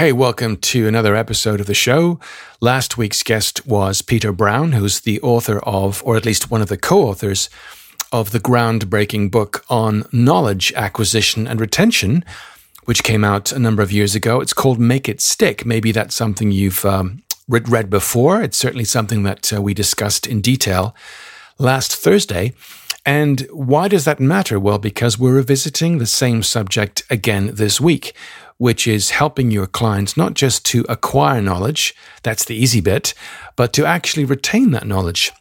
Hey, welcome to another episode of the show. Last week's guest was Peter Brown, who's the author of, or at least one of the co authors of the groundbreaking book on knowledge acquisition and retention, which came out a number of years ago. It's called Make It Stick. Maybe that's something you've um, read before. It's certainly something that uh, we discussed in detail last Thursday. And why does that matter? Well, because we're revisiting the same subject again this week which is helping your clients not just to acquire knowledge, that's the easy bit, but to actually retain that knowledge.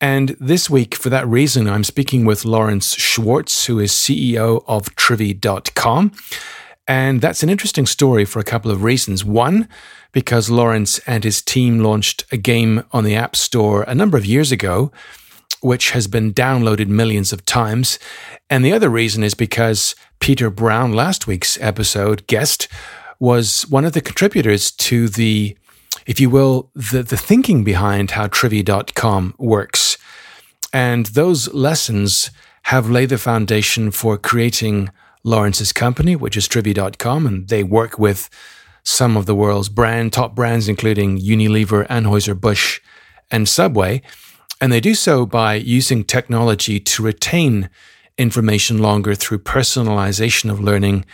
And this week, for that reason, I'm speaking with Lawrence Schwartz, who is CEO of Trivie.com. And that's an interesting story for a couple of reasons. One, because Lawrence and his team launched a game on the App Store a number of years ago, which has been downloaded millions of times. And the other reason is because Peter Brown, last week's episode guest, was one of the contributors to the, if you will, the, the thinking behind how Trivie.com works. And those lessons have laid the foundation for creating Lawrence's company, which is Trivie.com, and they work with some of the world's brand top brands, including Unilever, Anheuser-Busch, and Subway. And they do so by using technology to retain information longer through personalization of learning,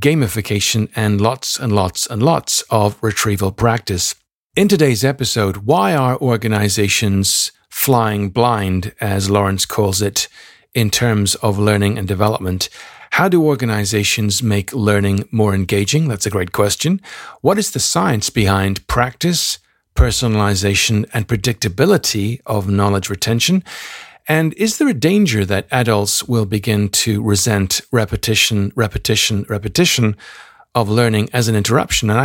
gamification, and lots and lots and lots of retrieval practice. In today's episode, why are organizations flying blind, as Lawrence calls it, in terms of learning and development? How do organizations make learning more engaging? That's a great question. What is the science behind practice, personalization, and predictability of knowledge retention? And is there a danger that adults will begin to resent repetition, repetition, repetition of learning as an interruption? And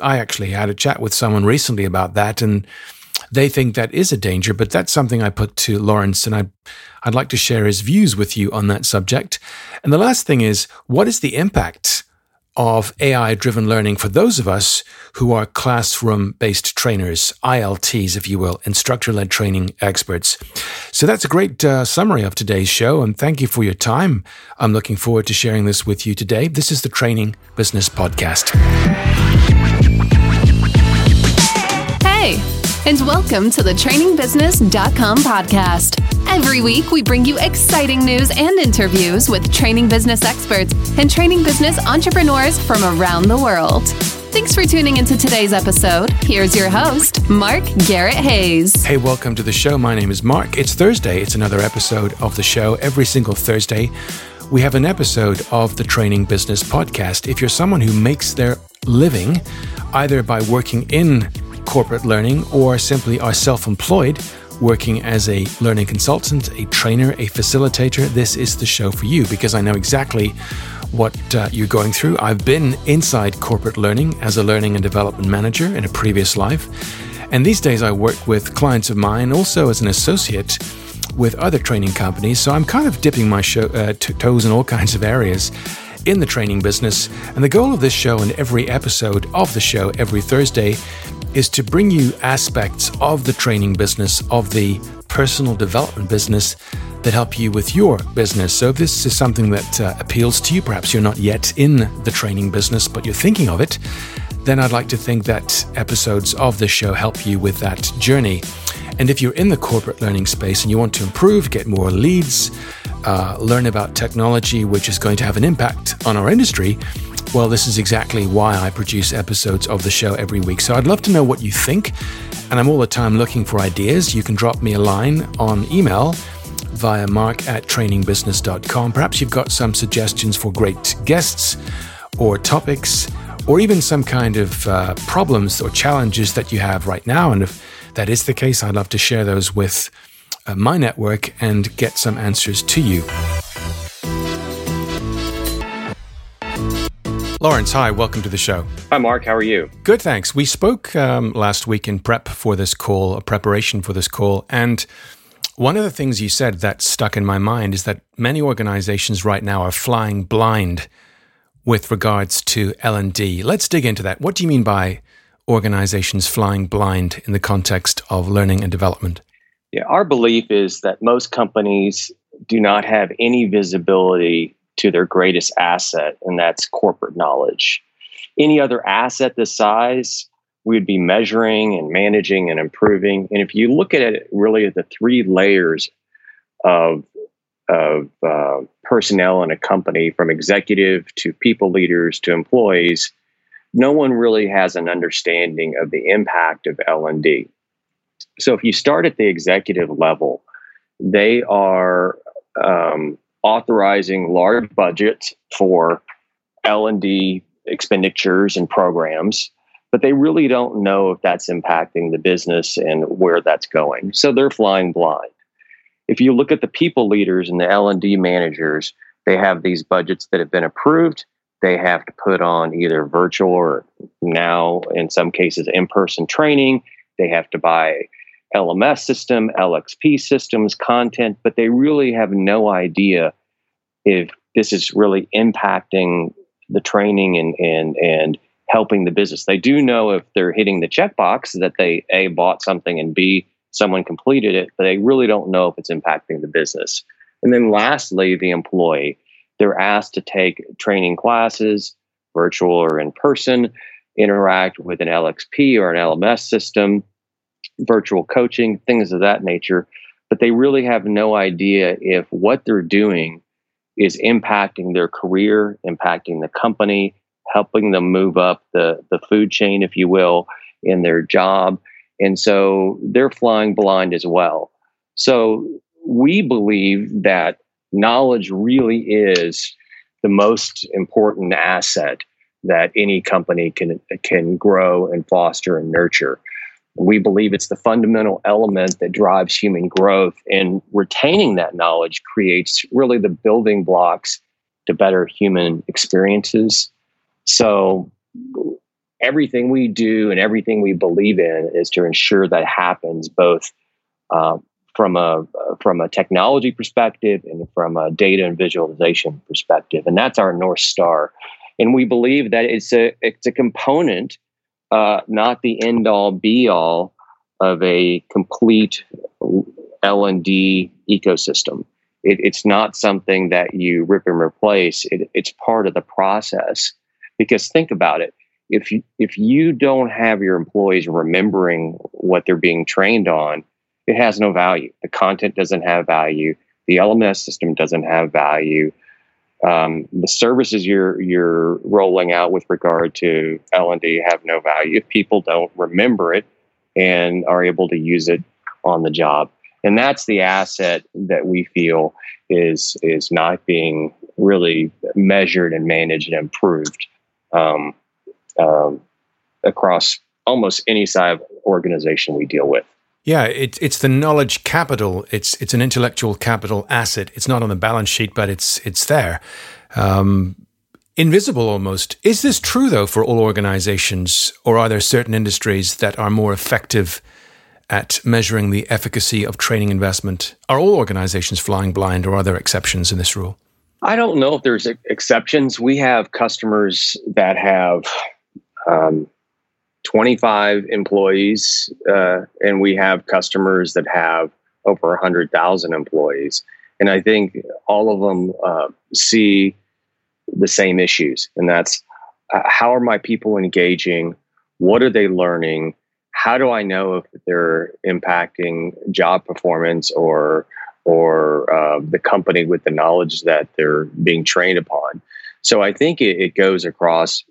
I, I actually had a chat with someone recently about that, and they think that is a danger. But that's something I put to Lawrence, and I, I'd like to share his views with you on that subject. And the last thing is, what is the impact of AI driven learning for those of us who are classroom based trainers, ILTs, if you will, instructor led training experts. So that's a great uh, summary of today's show, and thank you for your time. I'm looking forward to sharing this with you today. This is the Training Business Podcast. Hey, and welcome to the trainingbusiness.com podcast. Every week, we bring you exciting news and interviews with training business experts and training business entrepreneurs from around the world. Thanks for tuning into today's episode. Here's your host, Mark Garrett Hayes. Hey, welcome to the show. My name is Mark. It's Thursday. It's another episode of the show. Every single Thursday, we have an episode of the Training Business Podcast. If you're someone who makes their living either by working in corporate learning or simply are self employed, working as a learning consultant, a trainer, a facilitator, this is the show for you because I know exactly what uh, you're going through. I've been inside corporate learning as a learning and development manager in a previous life. And these days I work with clients of mine also as an associate with other training companies. So I'm kind of dipping my show, uh, toes in all kinds of areas in the training business. And the goal of this show and every episode of the show every Thursday is to bring you aspects of the training business, of the personal development business that help you with your business. So, if this is something that uh, appeals to you, perhaps you're not yet in the training business, but you're thinking of it, then I'd like to think that episodes of this show help you with that journey. And if you're in the corporate learning space and you want to improve, get more leads, uh, learn about technology, which is going to have an impact on our industry, well, this is exactly why I produce episodes of the show every week. So I'd love to know what you think, and I'm all the time looking for ideas. You can drop me a line on email via mark at trainingbusiness.com. Perhaps you've got some suggestions for great guests or topics, or even some kind of uh, problems or challenges that you have right now. And if that is the case, I'd love to share those with uh, my network and get some answers to you. Lawrence, hi, welcome to the show. Hi, Mark. How are you? Good, thanks. We spoke um, last week in prep for this call, a preparation for this call, and one of the things you said that stuck in my mind is that many organizations right now are flying blind with regards to L&D. Let's dig into that. What do you mean by organizations flying blind in the context of learning and development? Yeah, our belief is that most companies do not have any visibility to their greatest asset, and that's corporate knowledge. any other asset this size, we'd be measuring and managing and improving. And if you look at it really at the three layers of of uh, personnel in a company, from executive to people leaders to employees, no one really has an understanding of the impact of L and D. So if you start at the executive level, they are um, authorizing large budgets for L and D expenditures and programs, but they really don't know if that's impacting the business and where that's going. So they're flying blind. If you look at the people leaders and the L and D managers, they have these budgets that have been approved. They have to put on either virtual or now, in some cases, in person training. They have to buy LMS system, LXP systems, content, but they really have no idea if this is really impacting the training and and and helping the business. They do know if they're hitting the checkbox that they a bought something and b someone completed it, but they really don't know if it's impacting the business. And then lastly, the employee. They're asked to take training classes, virtual or in person, interact with an LXP or an LMS system, virtual coaching, things of that nature. But they really have no idea if what they're doing is impacting their career, impacting the company, helping them move up the, the food chain, if you will, in their job. And so they're flying blind as well. So we believe that knowledge really is the most important asset that any company can can grow and foster and nurture. We believe it's the fundamental element that drives human growth, and retaining that knowledge creates really the building blocks to better human experiences. So, everything we do and everything we believe in is to ensure that happens both uh, from a from a technology perspective and from a data and visualization perspective, and that's our north star. And we believe that it's a it's a component, uh, not the end all be all of a complete L and D ecosystem. It, it's not something that you rip and replace. It, it's part of the process. Because think about it: if you if you don't have your employees remembering what they're being trained on, it has no value. The content doesn't have value. The LMS system doesn't have value. Um, the services you're you're rolling out with regard to L and D have no value if people don't remember it and are able to use it on the job. And that's the asset that we feel is is not being really measured and managed and improved um, um, across almost any size organization we deal with. Yeah, it, it's the knowledge capital. It's it's an intellectual capital asset. It's not on the balance sheet, but it's it's there, um, invisible almost. Is this true though for all organizations, or are there certain industries that are more effective at measuring the efficacy of training investment? Are all organizations flying blind, or are there exceptions in this rule? I don't know if there's exceptions. We have customers that have um, 25 employees, uh, and we have customers that have over 100,000 employees. And I think all of them uh, see the same issues, and that's uh, how are my people engaging? What are they learning? How do I know if they're impacting job performance or or uh, the company with the knowledge that they're being trained upon? So I think it, it goes across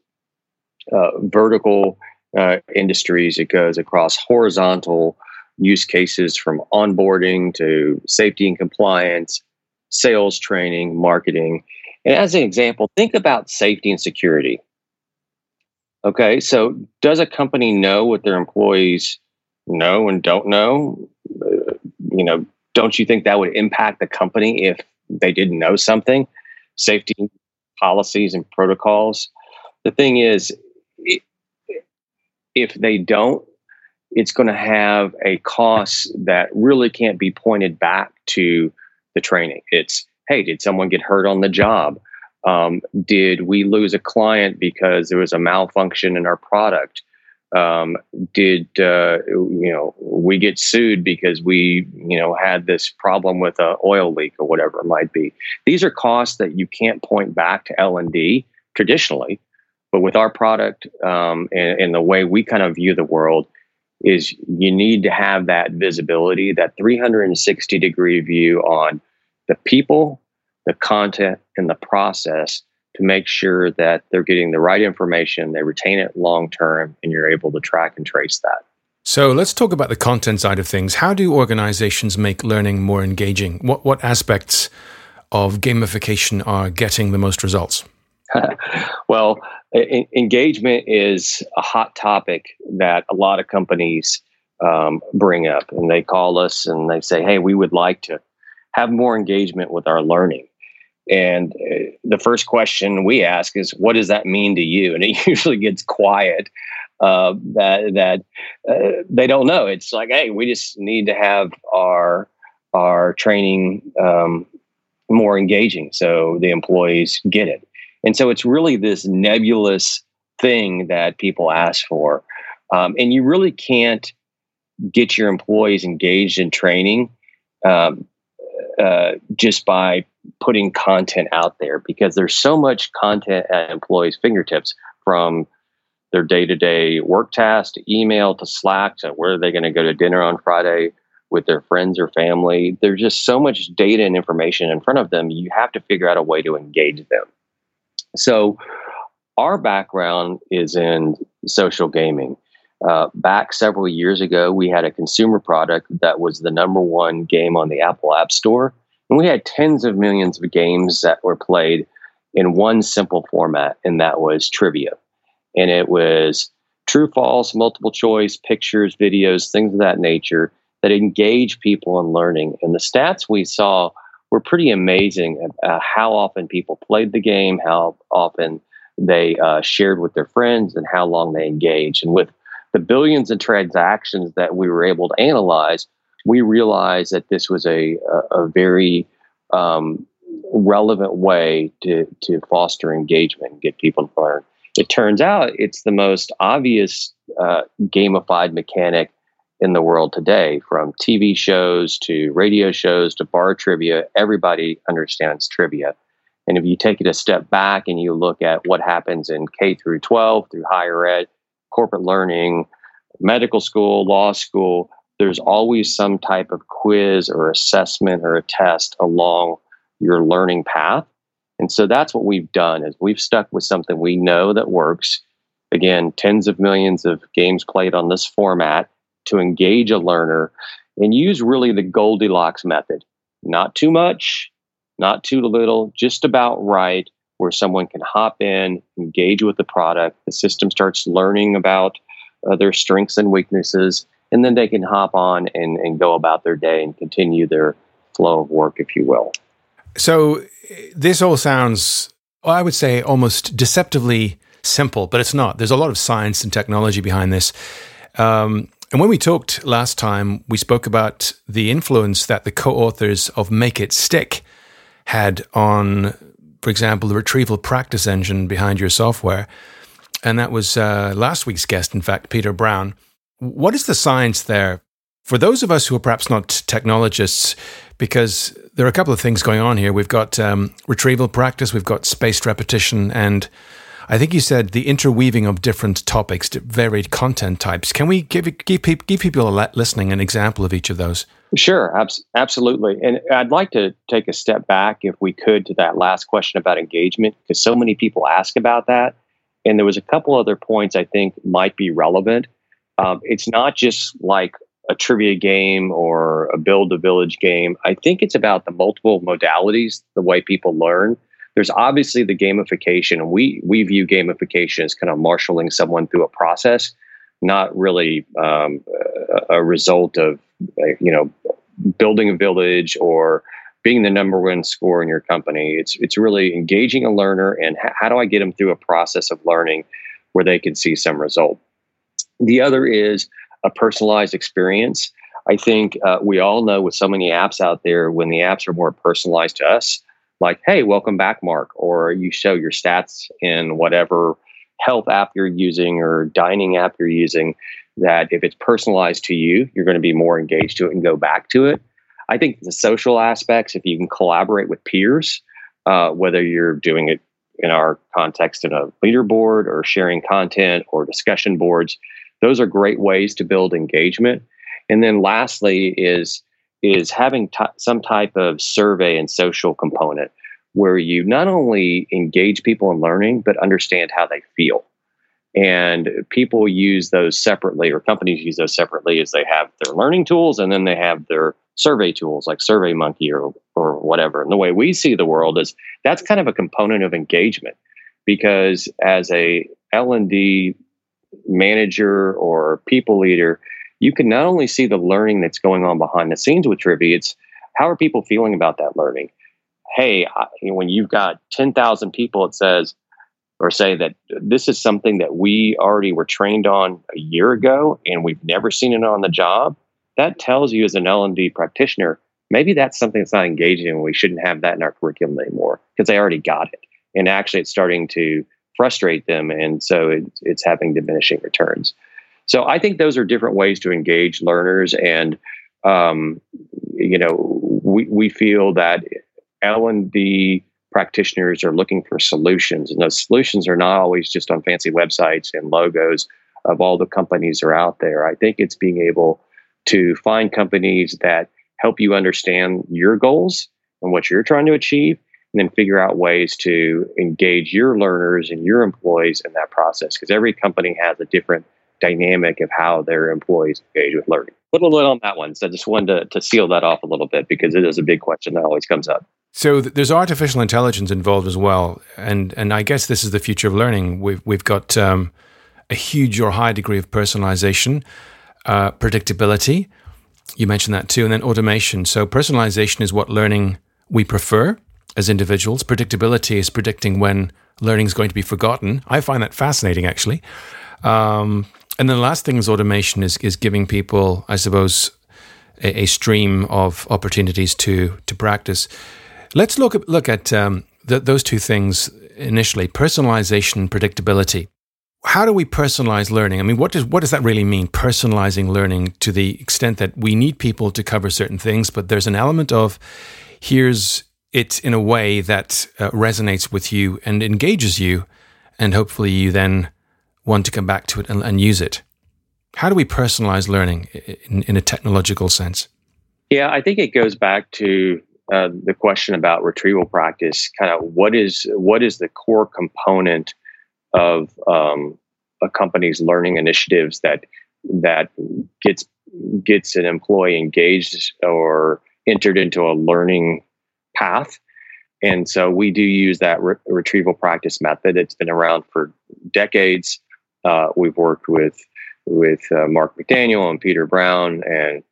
uh, vertical uh, industries. It goes across horizontal use cases from onboarding to safety and compliance, sales training, marketing. And as an example, think about safety and security. Okay, so does a company know what their employees know and don't know? Uh, you know, don't you think that would impact the company if they didn't know something? Safety policies and protocols. The thing is, if they don't, it's going to have a cost that really can't be pointed back to the training. It's, hey, did someone get hurt on the job? Um, did we lose a client because there was a malfunction in our product? Um, did uh, you know we get sued because we you know had this problem with an oil leak or whatever it might be? These are costs that you can't point back to L and D traditionally But with our product um, and, and the way we kind of view the world, is you need to have that visibility, that 360 degree view on the people, the content, and the process to make sure that they're getting the right information, they retain it long term, and you're able to track and trace that. So let's talk about the content side of things. How do organizations make learning more engaging? What what aspects of gamification are getting the most results? well, engagement is a hot topic that a lot of companies um, bring up, and they call us and they say, "Hey, we would like to have more engagement with our learning." And uh, the first question we ask is, "What does that mean to you?" And it usually gets quiet. Uh, that that uh, they don't know. It's like, hey, we just need to have our our training um, more engaging, so the employees get it. And so it's really this nebulous thing that people ask for. Um, and you really can't get your employees engaged in training um, uh, just by putting content out there because there's so much content at employees' fingertips from their day-to-day work tasks to email to slack to where are they going to go to dinner on friday with their friends or family there's just so much data and information in front of them you have to figure out a way to engage them so, our background is in social gaming. Uh, back several years ago, we had a consumer product that was the number one game on the Apple App Store. And we had tens of millions of games that were played in one simple format, and that was trivia. And it was true, false, multiple choice, pictures, videos, things of that nature that engage people in learning. And the stats we saw were pretty amazing uh, how often people played the game, how often they uh, shared with their friends, and how long they engaged. And with the billions of transactions that we were able to analyze, we realized that this was a, a, a very um, relevant way to, to foster engagement and get people to learn. It turns out it's the most obvious uh, gamified mechanic in the world today, from TV shows to radio shows to bar trivia. Everybody understands trivia. And if you take it a step back and you look at what happens in K through 12, through higher ed, corporate learning, medical school, law school, there's always some type of quiz or assessment or a test along your learning path. And so that's what we've done is we've stuck with something we know that works. Again, tens of millions of games played on this format to engage a learner and use really the Goldilocks method. Not too much, not too little, just about right, where someone can hop in, engage with the product, the system starts learning about uh, their strengths and weaknesses, and then they can hop on and, and go about their day and continue their flow of work, if you will. So, this all sounds, I would say, almost deceptively simple, but it's not. There's a lot of science and technology behind this. Um, and when we talked last time, we spoke about the influence that the co authors of Make It Stick had on, for example, the retrieval practice engine behind your software. And that was uh, last week's guest, in fact, Peter Brown. What is the science there? For those of us who are perhaps not technologists, because there are a couple of things going on here. We've got um, retrieval practice, we've got spaced repetition, and I think you said the interweaving of different topics, varied content types. Can we give give, give people listening an example of each of those? Sure, abs- absolutely. And I'd like to take a step back, if we could, to that last question about engagement, because so many people ask about that. And there was a couple other points I think might be relevant. Um, it's not just like a trivia game or a build a village game. I think it's about the multiple modalities, the way people learn there's obviously the gamification, and we we view gamification as kind of marshaling someone through a process, not really um, a, result of you know building a village or being the number one score in your company. It's it's really engaging a learner and h- how do I get them through a process of learning where they can see some result. The other is a personalized experience. I think uh, we all know with so many apps out there, when the apps are more personalized to us, like, hey, welcome back, Mark, or you show your stats in whatever health app you're using or dining app you're using, that if it's personalized to you, you're going to be more engaged to it and go back to it. I think the social aspects, if you can collaborate with peers, uh, whether you're doing it in our context in a leaderboard or sharing content or discussion boards. Those are great ways to build engagement. And then lastly is is having t- some type of survey and social component where you not only engage people in learning but understand how they feel. And people use those separately, or companies use those separately, as they have their learning tools and then they have their survey tools like SurveyMonkey or or whatever. And the way we see the world is that's kind of a component of engagement because as a L&D manager or people leader, you can not only see the learning that's going on behind the scenes with Trivie, it's how are people feeling about that learning? Hey, I, you know, when you've got 10,000 people, it says, or say that this is something that we already were trained on a year ago and we've never seen it on the job that tells you as an L&D practitioner, maybe that's something that's not engaging and we shouldn't have that in our curriculum anymore because they already got it. And actually it's starting to frustrate them. And so it, it's having diminishing returns. So I think those are different ways to engage learners. And, um, you know, we, we feel that L&D practitioners are looking for solutions. And those solutions are not always just on fancy websites and logos of all the companies are out there. I think it's being able to find companies that help you understand your goals and what you're trying to achieve, and then figure out ways to engage your learners and your employees in that process. Because every company has a different dynamic of how their employees engage with learning. A little bit on that one. So I just wanted to, to seal that off a little bit because it is a big question that always comes up. So there's artificial intelligence involved as well, and and I guess this is the future of learning. We've we've got um, a huge or high degree of personalization uh, predictability. You mentioned that too. And then automation. So personalization is what learning we prefer as individuals. Predictability is predicting when learning is going to be forgotten. I find that fascinating, actually. Um, and then the last thing is automation is, is giving people, I suppose, a, a stream of opportunities to, to practice. Let's look at, look at um, th- those two things initially personalization, and predictability how do we personalize learning? I mean, what does what does that really mean? Personalizing learning to the extent that we need people to cover certain things, but there's an element of here's it in a way that uh, resonates with you and engages you, and hopefully you then want to come back to it and, and use it. How do we personalize learning in, in, a technological sense? Yeah, I think it goes back to uh, the question about retrieval practice. Kind of what is what is the core component of um, a company's learning initiatives that that gets gets an employee engaged or entered into a learning path. And so we do use that re- retrieval practice method. It's been around for decades. Uh, we've worked with with uh, Mark McDaniel and Peter Brown and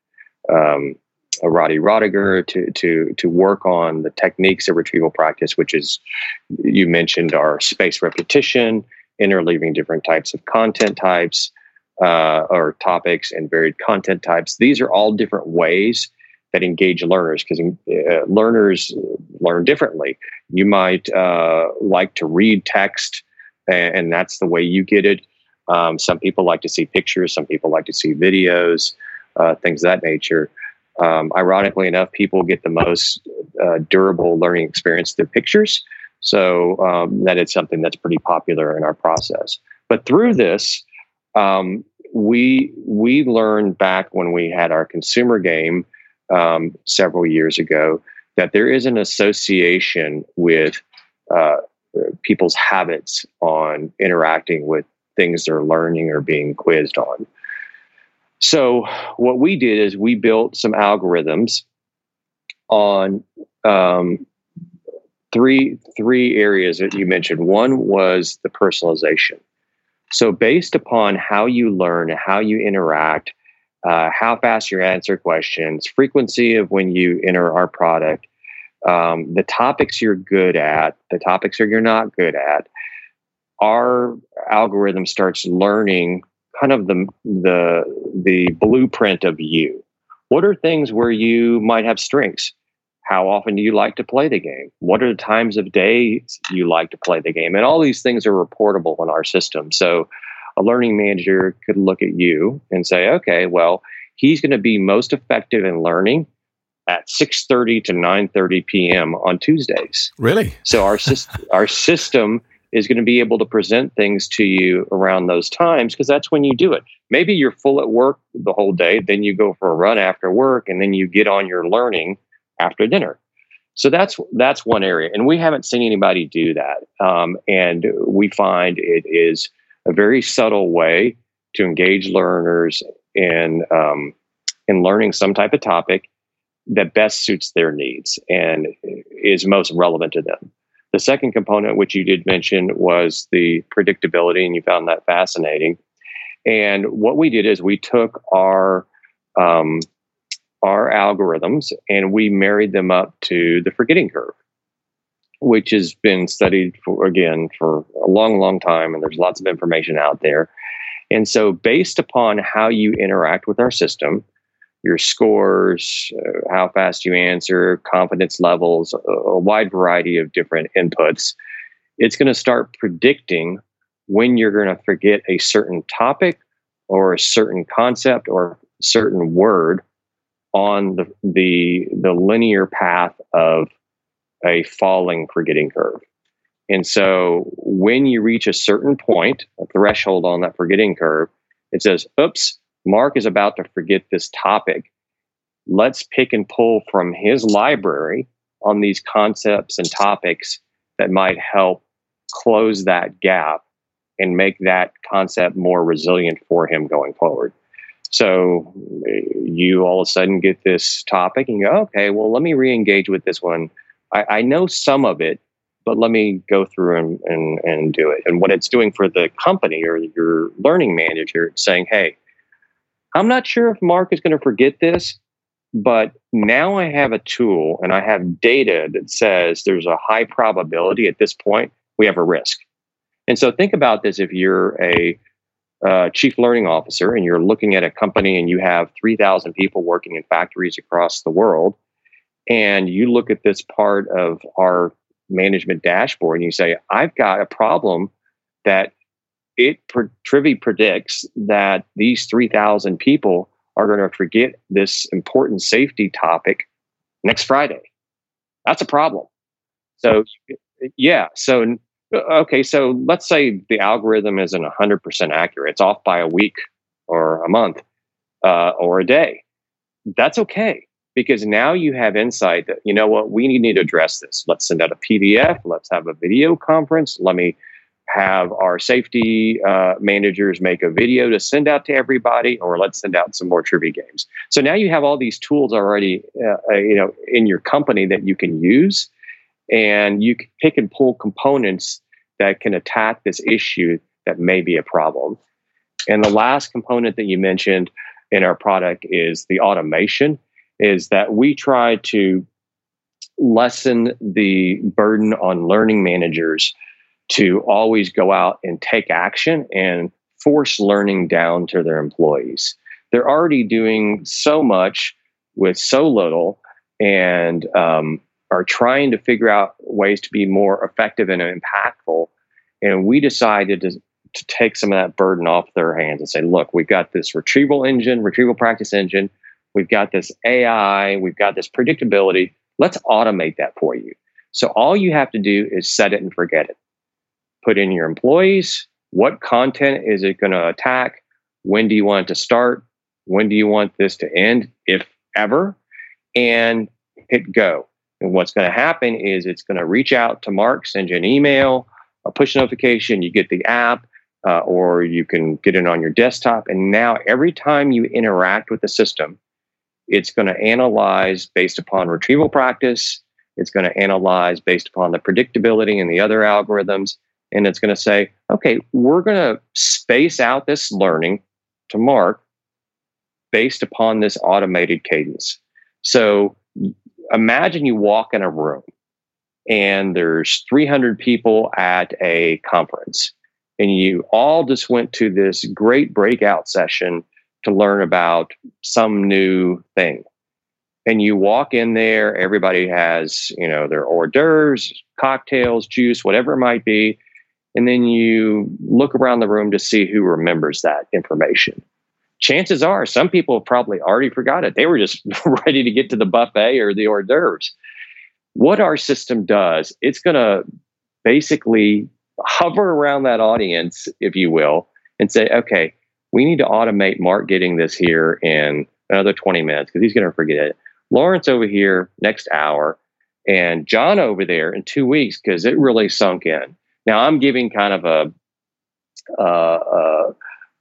um, Roddy Roediger to to to work on the techniques of retrieval practice, which is you mentioned our space repetition, interleaving different types of content types uh, or topics and varied content types. These are all different ways that engage learners because uh, learners learn differently. You might uh, like to read text, and, and, that's the way you get it. Um, some people like to see pictures. Some people like to see videos, uh, things of that nature. Um, ironically enough, people get the most uh, durable learning experience through pictures. So um, that is something that's pretty popular in our process. But through this, um, we we learned back when we had our consumer game um, several years ago that there is an association with uh, people's habits on interacting with things they're learning or being quizzed on. So what we did is we built some algorithms on um, three three areas that you mentioned. One was the personalization. So based upon how you learn, how you interact, uh, how fast you answer questions, frequency of when you enter our product, um, the topics you're good at, the topics you're not good at, our algorithm starts learning kind of the the the blueprint of you. What are things where you might have strengths? How often do you like to play the game? What are the times of day you like to play the game? And all these things are reportable in our system. So a learning manager could look at you and say, okay, well, he's going to be most effective in learning at 6:30 to 9:30 p.m. on Tuesdays. Really? So our our system is going to be able to present things to you around those times because that's when you do it. Maybe you're full at work the whole day, then you go for a run after work, and then you get on your learning after dinner. So that's that's one area, and we haven't seen anybody do that. Um, and we find it is a very subtle way to engage learners in um, in learning some type of topic that best suits their needs and is most relevant to them. The second component, which you did mention, was the predictability, and you found that fascinating. And what we did is we took our um, our algorithms and we married them up to the forgetting curve, which has been studied for again for a long, long time, and there's lots of information out there. And so, based upon how you interact with our system, your scores, uh, how fast you answer, confidence levels, a, a wide variety of different inputs. It's going to start predicting when you're going to forget a certain topic or a certain concept or a certain word on the, the, the linear path of a falling forgetting curve. And so when you reach a certain point, a threshold on that forgetting curve, it says, oops, Mark is about to forget this topic. Let's pick and pull from his library on these concepts and topics that might help close that gap and make that concept more resilient for him going forward. So you all of a sudden get this topic and you go, okay, well, let me re engage with this one. I, I, know some of it, but let me go through and, and, and do it. And what it's doing for the company or your learning manager, saying, hey, I'm not sure if Mark is going to forget this, but now I have a tool and I have data that says there's a high probability at this point we have a risk. And so think about this if you're a uh, chief learning officer and you're looking at a company and you have 3,000 people working in factories across the world, and you look at this part of our management dashboard and you say, I've got a problem that it Trivie predicts that these 3,000 people are going to forget this important safety topic next Friday. That's a problem. So, yeah. So, okay. So let's say the algorithm isn't 100% accurate. It's off by a week or a month uh, or a day. That's okay because now you have insight that, you know what, we need to address this. Let's send out a PDF. Let's have a video conference. Let me have our safety uh, managers make a video to send out to everybody, or let's send out some more trivia games. So now you have all these tools already, uh, uh, you know, in your company that you can use, and you can pick and pull components that can attack this issue that may be a problem. And the last component that you mentioned in our product is the automation. Is that we try to lessen the burden on learning managers to always go out and take action and force learning down to their employees. They're already doing so much with so little and um, are trying to figure out ways to be more effective and impactful. And we decided to, to take some of that burden off their hands and say, look, we've got this retrieval engine, retrieval practice engine. We've got this AI. We've got this predictability. Let's automate that for you. So all you have to do is set it and forget it put in your employees. What content is it going to attack? When do you want it to start? When do you want this to end, if ever? And hit go. And what's going to happen is it's going to reach out to Mark, send you an email, a push notification, you get the app, uh, or you can get it on your desktop. And now every time you interact with the system, it's going to analyze based upon retrieval practice. It's going to analyze based upon the predictability and the other algorithms and it's going to say, okay, we're going to space out this learning to Mark based upon this automated cadence. So imagine you walk in a room and there's 300 people at a conference and you all just went to this great breakout session to learn about some new thing and you walk in there everybody has you know their hors d'oeuvres cocktails juice whatever it might be and then you look around the room to see who remembers that information. chances are some people probably already forgot it. They were just ready to get to the buffet or the hors d'oeuvres. What our system does, it's going to basically hover around that audience, if you will, and say, okay, we need to automate Mark getting this here in another 20 minutes because he's going to forget it. Lawrence over here next hour, and John over there in two weeks because it really sunk in. Now I'm giving kind of a uh, uh,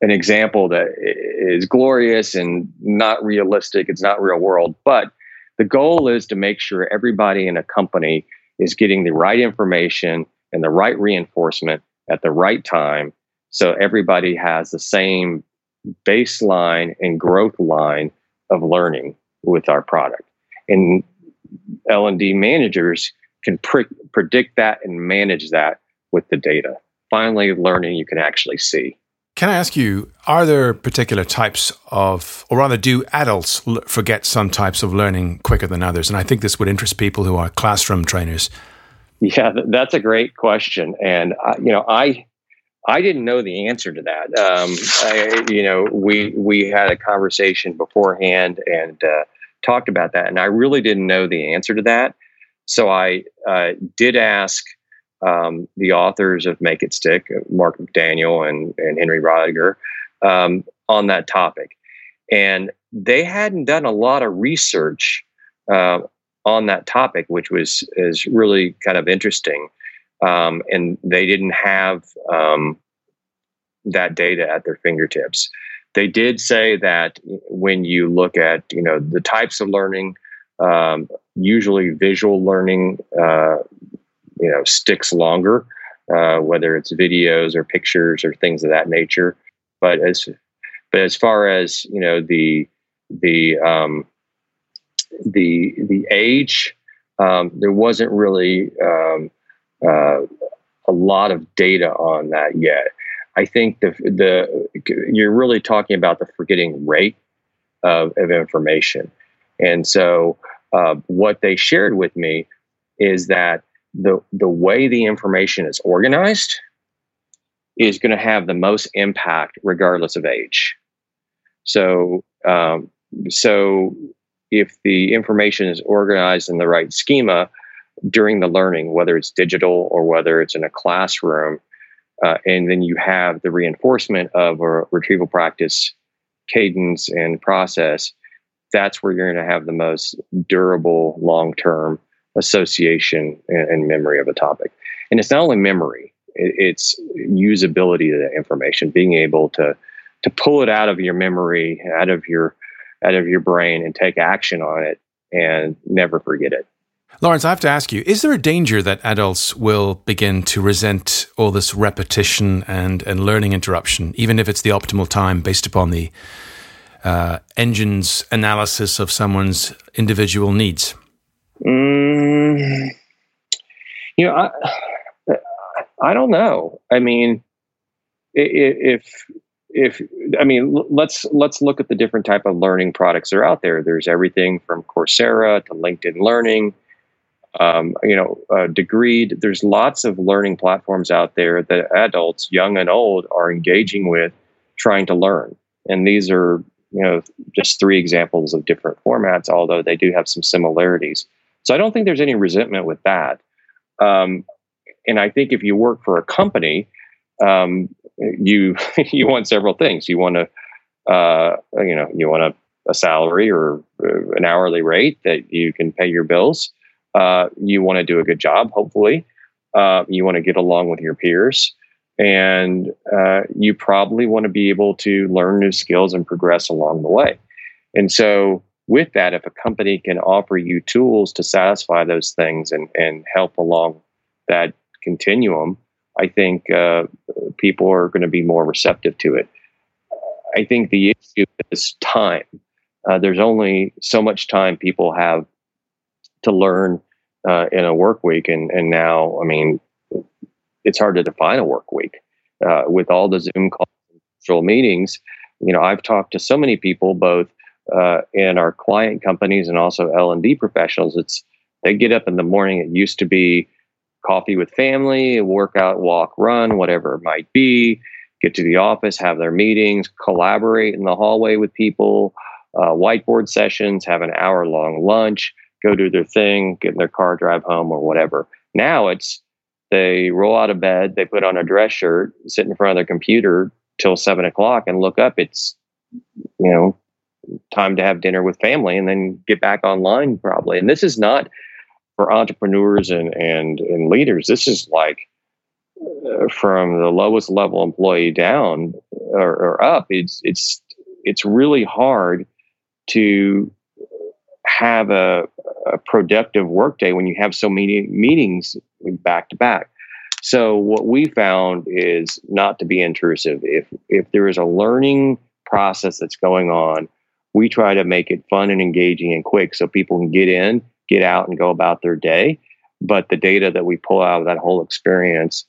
an example that is glorious and not realistic. It's not real world, but the goal is to make sure everybody in a company is getting the right information and the right reinforcement at the right time so everybody has the same baseline and growth line of learning with our product and l&d managers can pre- predict that and manage that with the data finally learning you can actually see can I ask you, are there particular types of, or rather, do adults forget some types of learning quicker than others? And I think this would interest people who are classroom trainers. Yeah, that's a great question, and uh, you know, I I didn't know the answer to that. Um, I, you know, we we had a conversation beforehand and uh, talked about that, and I really didn't know the answer to that. So I uh, did ask um, the authors of Make It Stick, Mark McDaniel and, and Henry Roediger, um, on that topic. And they hadn't done a lot of research uh, on that topic, which was is really kind of interesting. Um, and they didn't have um, that data at their fingertips. They did say that when you look at you know the types of learning, um, usually visual learning uh, you know sticks longer, uh, whether it's videos or pictures or things of that nature. But as but as far as you know the the um, the the age, um, there wasn't really um, uh, a lot of data on that yet. I think the the you're really talking about the forgetting rate of, of information, and so uh, what they shared with me is that the the way the information is organized is going to have the most impact regardless of age. So um, so if the information is organized in the right schema during the learning, whether it's digital or whether it's in a classroom, uh, and then you have the reinforcement of a retrieval practice cadence and process, that's where you're going to have the most durable long term association and, and memory of a topic. And it's not only memory; it, it's usability of the information, being able to to pull it out of your memory, out of your out of your brain, and take action on it, and never forget it. Lawrence, I have to ask you: Is there a danger that adults will begin to resent all this repetition and and learning interruption, even if it's the optimal time based upon the uh, engine's analysis of someone's individual needs? Mm, you know, I, I don't know. I mean, if if I mean, let's let's look at the different type of learning products that are out there. There's everything from Coursera to LinkedIn Learning. Um, you know, uh, Degreed. There's lots of learning platforms out there that adults, young and old, are engaging with, trying to learn. And these are, you know, just three examples of different formats, although they do have some similarities. So I don't think there's any resentment with that. Um, and I think if you work for a company, um, you you want several things. You want to, uh, you know, you want a, a, salary or uh, an hourly rate that you can pay your bills. Uh, you want to do a good job, hopefully. Uh, you want to get along with your peers, and uh, you probably want to be able to learn new skills and progress along the way. And so, with that, if a company can offer you tools to satisfy those things and, and help along that continuum, I think uh, people are going to be more receptive to it. I think the issue is time. Uh, there's only so much time people have to learn uh, in a work week, and and now, I mean, it's hard to define a work week uh, with all the Zoom calls, and virtual meetings. You know, I've talked to so many people, both uh, in our client companies and also L and D professionals. It's they get up in the morning. It used to be coffee with family, workout, walk, run, whatever it might be. get to the office, have their meetings, collaborate in the hallway with people, uh, whiteboard sessions, have an hour long lunch, go do their thing, get in their car, drive home, or whatever. Now it's they roll out of bed, they put on a dress shirt, sit in front of their computer till seven o'clock, and look up. It's you know time to have dinner with family, and then get back online probably. And this is not for entrepreneurs and and and leaders. This is like uh, from the lowest level employee down or, or up. It's it's it's really hard to have a, a productive workday when you have so many meetings back to back. So what we found is not to be intrusive. If if there is a learning process that's going on, we try to make it fun and engaging and quick so people can get in, get out, and go about their day. But the data that we pull out of that whole experience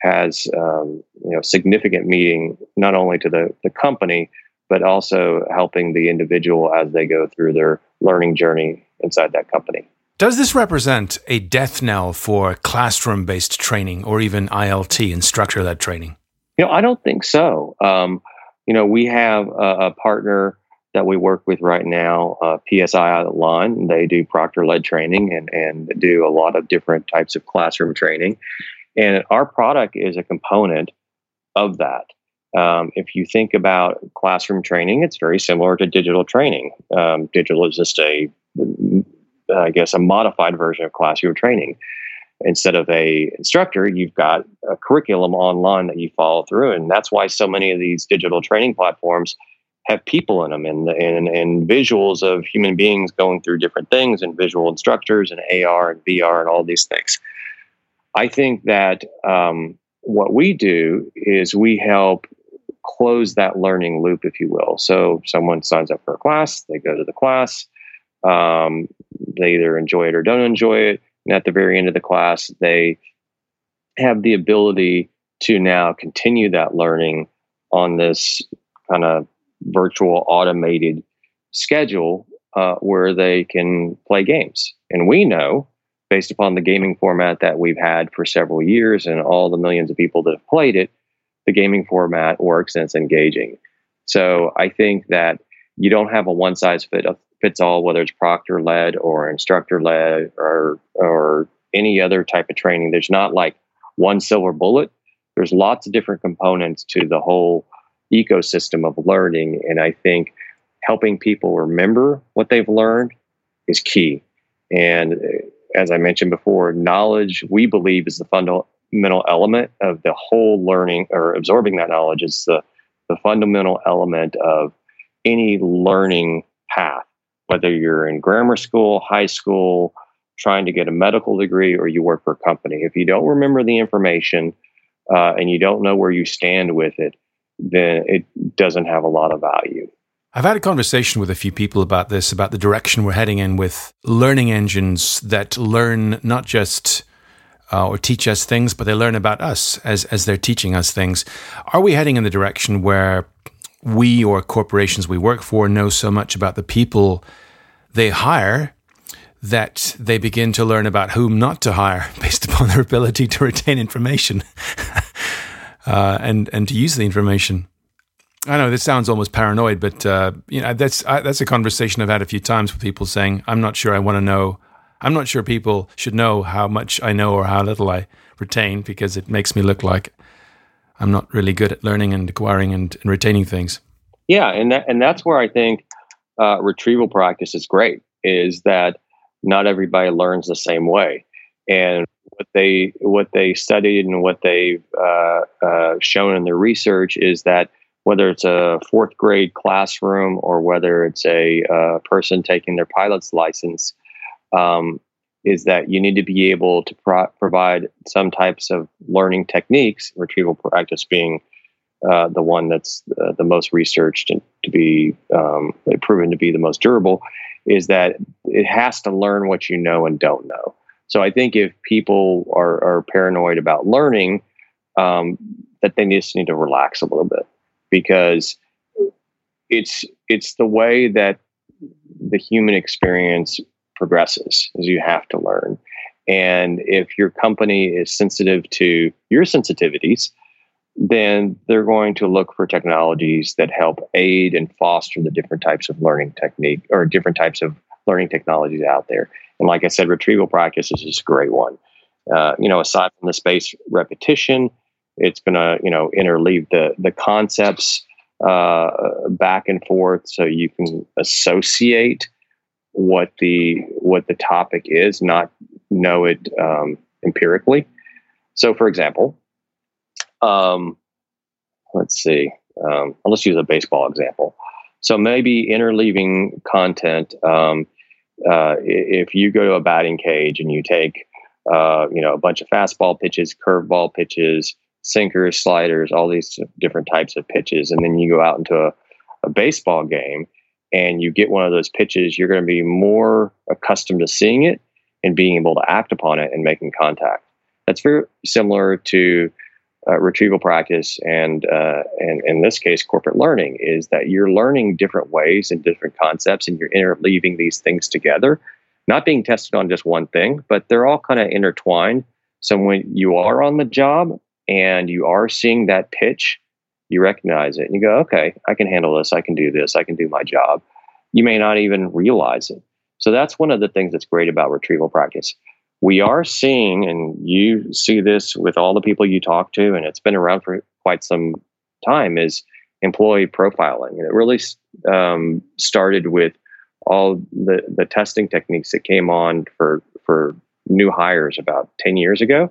has um, you know significant meaning not only to the, the company but also helping the individual as they go through their learning journey inside that company. Does this represent a death knell for classroom based training or even ILT, instructor led training? You know, I don't think so. Um, you know, we have a, a, partner that we work with right now, uh, PSI Online. They do proctor led training and, and do a lot of different types of classroom training. And our product is a component of that. Um, if you think about classroom training, it's very similar to digital training. Um, digital is just a, I guess, a modified version of classroom training. Instead of a instructor, you've got a curriculum online that you follow through, and that's why so many of these digital training platforms have people in them and, and, and visuals of human beings going through different things and visual instructors and AR and VR and all these things. I think that um, what we do is we help close that learning loop, if you will. So someone signs up for a class, they go to the class, um, they either enjoy it or don't enjoy it. And at the very end of the class, they have the ability to now continue that learning on this kind of virtual automated schedule uh, where they can play games. And we know, based upon the gaming format that we've had for several years and all the millions of people that have played it, the gaming format works and it's engaging. So I think that you don't have a one size fit fits all, whether it's proctor led or instructor led or or any other type of training. There's not like one silver bullet. There's lots of different components to the whole ecosystem of learning, and I think helping people remember what they've learned is key. And as I mentioned before, knowledge we believe is the fundamental fundamental element of the whole learning or absorbing that knowledge is the, the fundamental element of any learning path, whether you're in grammar school, high school, trying to get a medical degree, or you work for a company. If you don't remember the information uh, and you don't know where you stand with it, then it doesn't have a lot of value. I've had a conversation with a few people about this, about the direction we're heading in with learning engines that learn not just uh, or teach us things, but they learn about us as as they're teaching us things. Are we heading in the direction where we or corporations we work for know so much about the people they hire that they begin to learn about whom not to hire based upon their ability to retain information uh, and and to use the information? I know this sounds almost paranoid, but uh, you know that's uh, that's a conversation I've had a few times with people saying, "I'm not sure I want to know I'm not sure people should know how much I know or how little I retain because it makes me look like I'm not really good at learning and acquiring and, and retaining things. Yeah, and that, and that's where I think uh, retrieval practice is great. Is that not everybody learns the same way, and what they what they studied and what they've uh, uh, shown in their research is that whether it's a fourth grade classroom or whether it's a uh, person taking their pilot's license, um, is that you need to be able to pro- provide some types of learning techniques, retrieval practice being uh, the one that's uh, the most researched and to be um, proven to be the most durable, is that it has to learn what you know and don't know. So I think if people are, are paranoid about learning, um, that they just need to relax a little bit because it's it's the way that the human experience progresses is you have to learn. And if your company is sensitive to your sensitivities, then they're going to look for technologies that help aid and foster the different types of learning technique or different types of learning technologies out there. And like I said, retrieval practices is a great one. Uh, you know, aside from the space repetition, it's going to you know interleave the the concepts uh, back and forth, so you can associate what the what the topic is, not know it um, empirically. So, for example, um, let's see. Um, let's use a baseball example. So maybe interleaving content. Um, uh, if you go to a batting cage and you take, uh, you know, a bunch of fastball pitches, curveball pitches, sinkers, sliders, all these different types of pitches, and then you go out into a, a baseball game and you get one of those pitches, you're going to be more accustomed to seeing it and being able to act upon it and making contact. That's very similar to uh, retrieval practice and, uh, and in this case, corporate learning is that you're learning different ways and different concepts and you're interleaving these things together, not being tested on just one thing, but they're all kind of intertwined. So when you are on the job and you are seeing that pitch, you recognize it and you go, okay, I can handle this. I can do this. I can do my job. You may not even realize it. So that's one of the things that's great about retrieval practice we are seeing, and you see this with all the people you talk to, and it's been around for quite some time, is employee profiling. And it really um, started with all the, the testing techniques that came on for, for new hires about 10 years ago.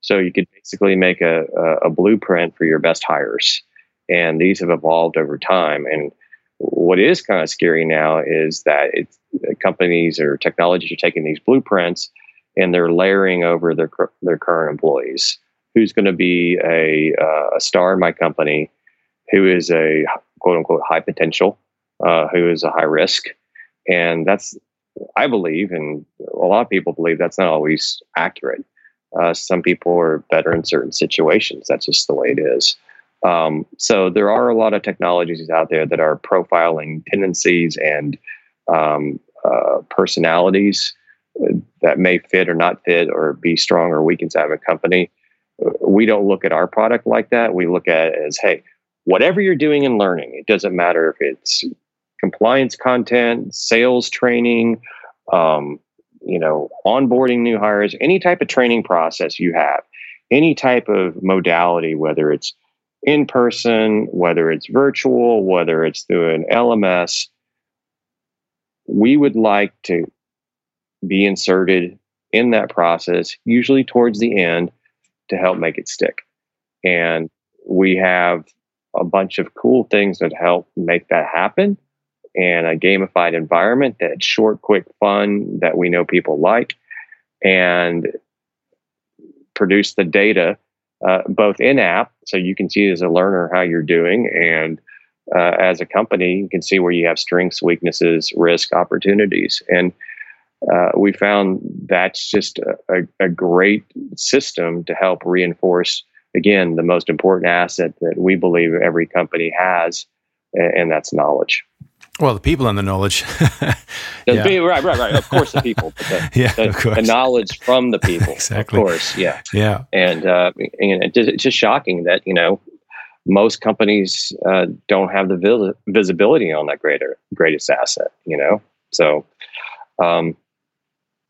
So you could basically make a, a, a blueprint for your best hires. And these have evolved over time. And what is kind of scary now is that it's, companies or technologies are taking these blueprints and they're layering over their their current employees. Who's going to be a, uh, a star in my company? Who is a quote unquote high potential? Uh, who is a high risk? And that's I believe, and a lot of people believe that's not always accurate. Uh, some people are better in certain situations. That's just the way it is. Um, so there are a lot of technologies out there that are profiling tendencies and um, uh, personalities that may fit or not fit or be strong or weak inside of a company. We don't look at our product like that. We look at it as, hey, whatever you're doing in learning, it doesn't matter if it's compliance content, sales training, um, you know, onboarding new hires, any type of training process you have, any type of modality, whether it's in person, whether it's virtual, whether it's through an LMS, we would like to be inserted in that process, usually towards the end, to help make it stick. And we have a bunch of cool things that help make that happen and a gamified environment that's short, quick, fun that we know people like and produce the data uh, both in app so you can see as a learner how you're doing and uh, as a company you can see where you have strengths weaknesses risk opportunities and uh, we found that's just a, a, great system to help reinforce, again, the most important asset that we believe every company has, and, and that's knowledge. Well, the people and the knowledge. yeah. right, right, right. Of course, the people. The, yeah, the, of course. the knowledge from the people. exactly. Of course, yeah. Yeah. And, uh, and it's just shocking that, you know, most companies uh, don't have the vis- visibility on that greater greatest asset, you know? So, um,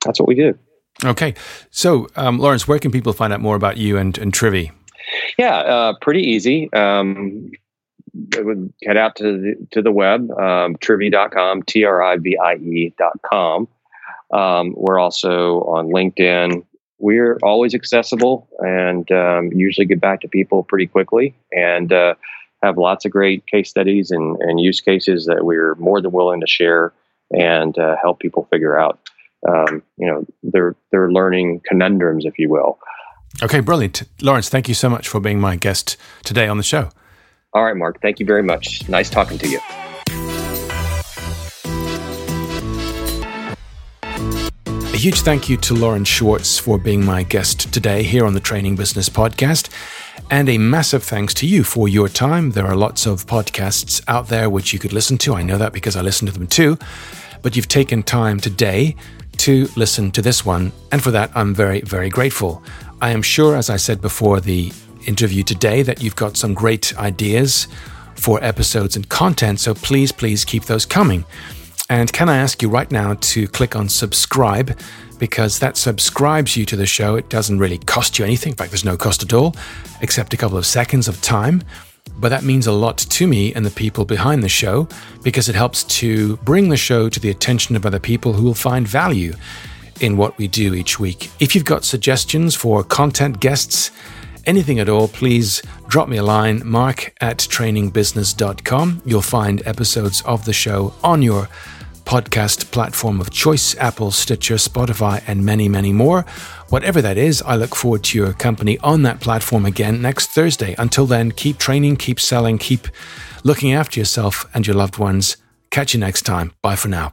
that's what we do. Okay. So, um, Lawrence, where can people find out more about you and, and Trivie? Yeah, uh, pretty easy. Um, would head out to the, to the web, um, trivie.com, T R I V I E.com. Um, we're also on LinkedIn. We're always accessible and um, usually get back to people pretty quickly and uh, have lots of great case studies and, and use cases that we're more than willing to share and uh, help people figure out um, you know, they're they're learning conundrums, if you will. Okay, brilliant, Lawrence. Thank you so much for being my guest today on the show. All right, Mark. Thank you very much. Nice talking to you. A huge thank you to Lawrence Schwartz for being my guest today here on the Training Business Podcast. And a massive thanks to you for your time. There are lots of podcasts out there which you could listen to. I know that because I listen to them too. But you've taken time today to listen to this one, and for that, I'm very, very grateful. I am sure, as I said before, the interview today that you've got some great ideas for episodes and content. So please, please keep those coming. And can I ask you right now to click on subscribe because that subscribes you to the show. It doesn't really cost you anything. In fact, there's no cost at all, except a couple of seconds of time. But that means a lot to me and the people behind the show because it helps to bring the show to the attention of other people who will find value in what we do each week. If you've got suggestions for content guests, anything at all, please drop me a line, mark at trainingbusiness.com. You'll find episodes of the show on your podcast platform of choice Apple, Stitcher, Spotify, and many, many more. Whatever that is, I look forward to your company on that platform again next Thursday. Until then, keep training, keep selling, keep looking after yourself and your loved ones. Catch you next time. Bye for now.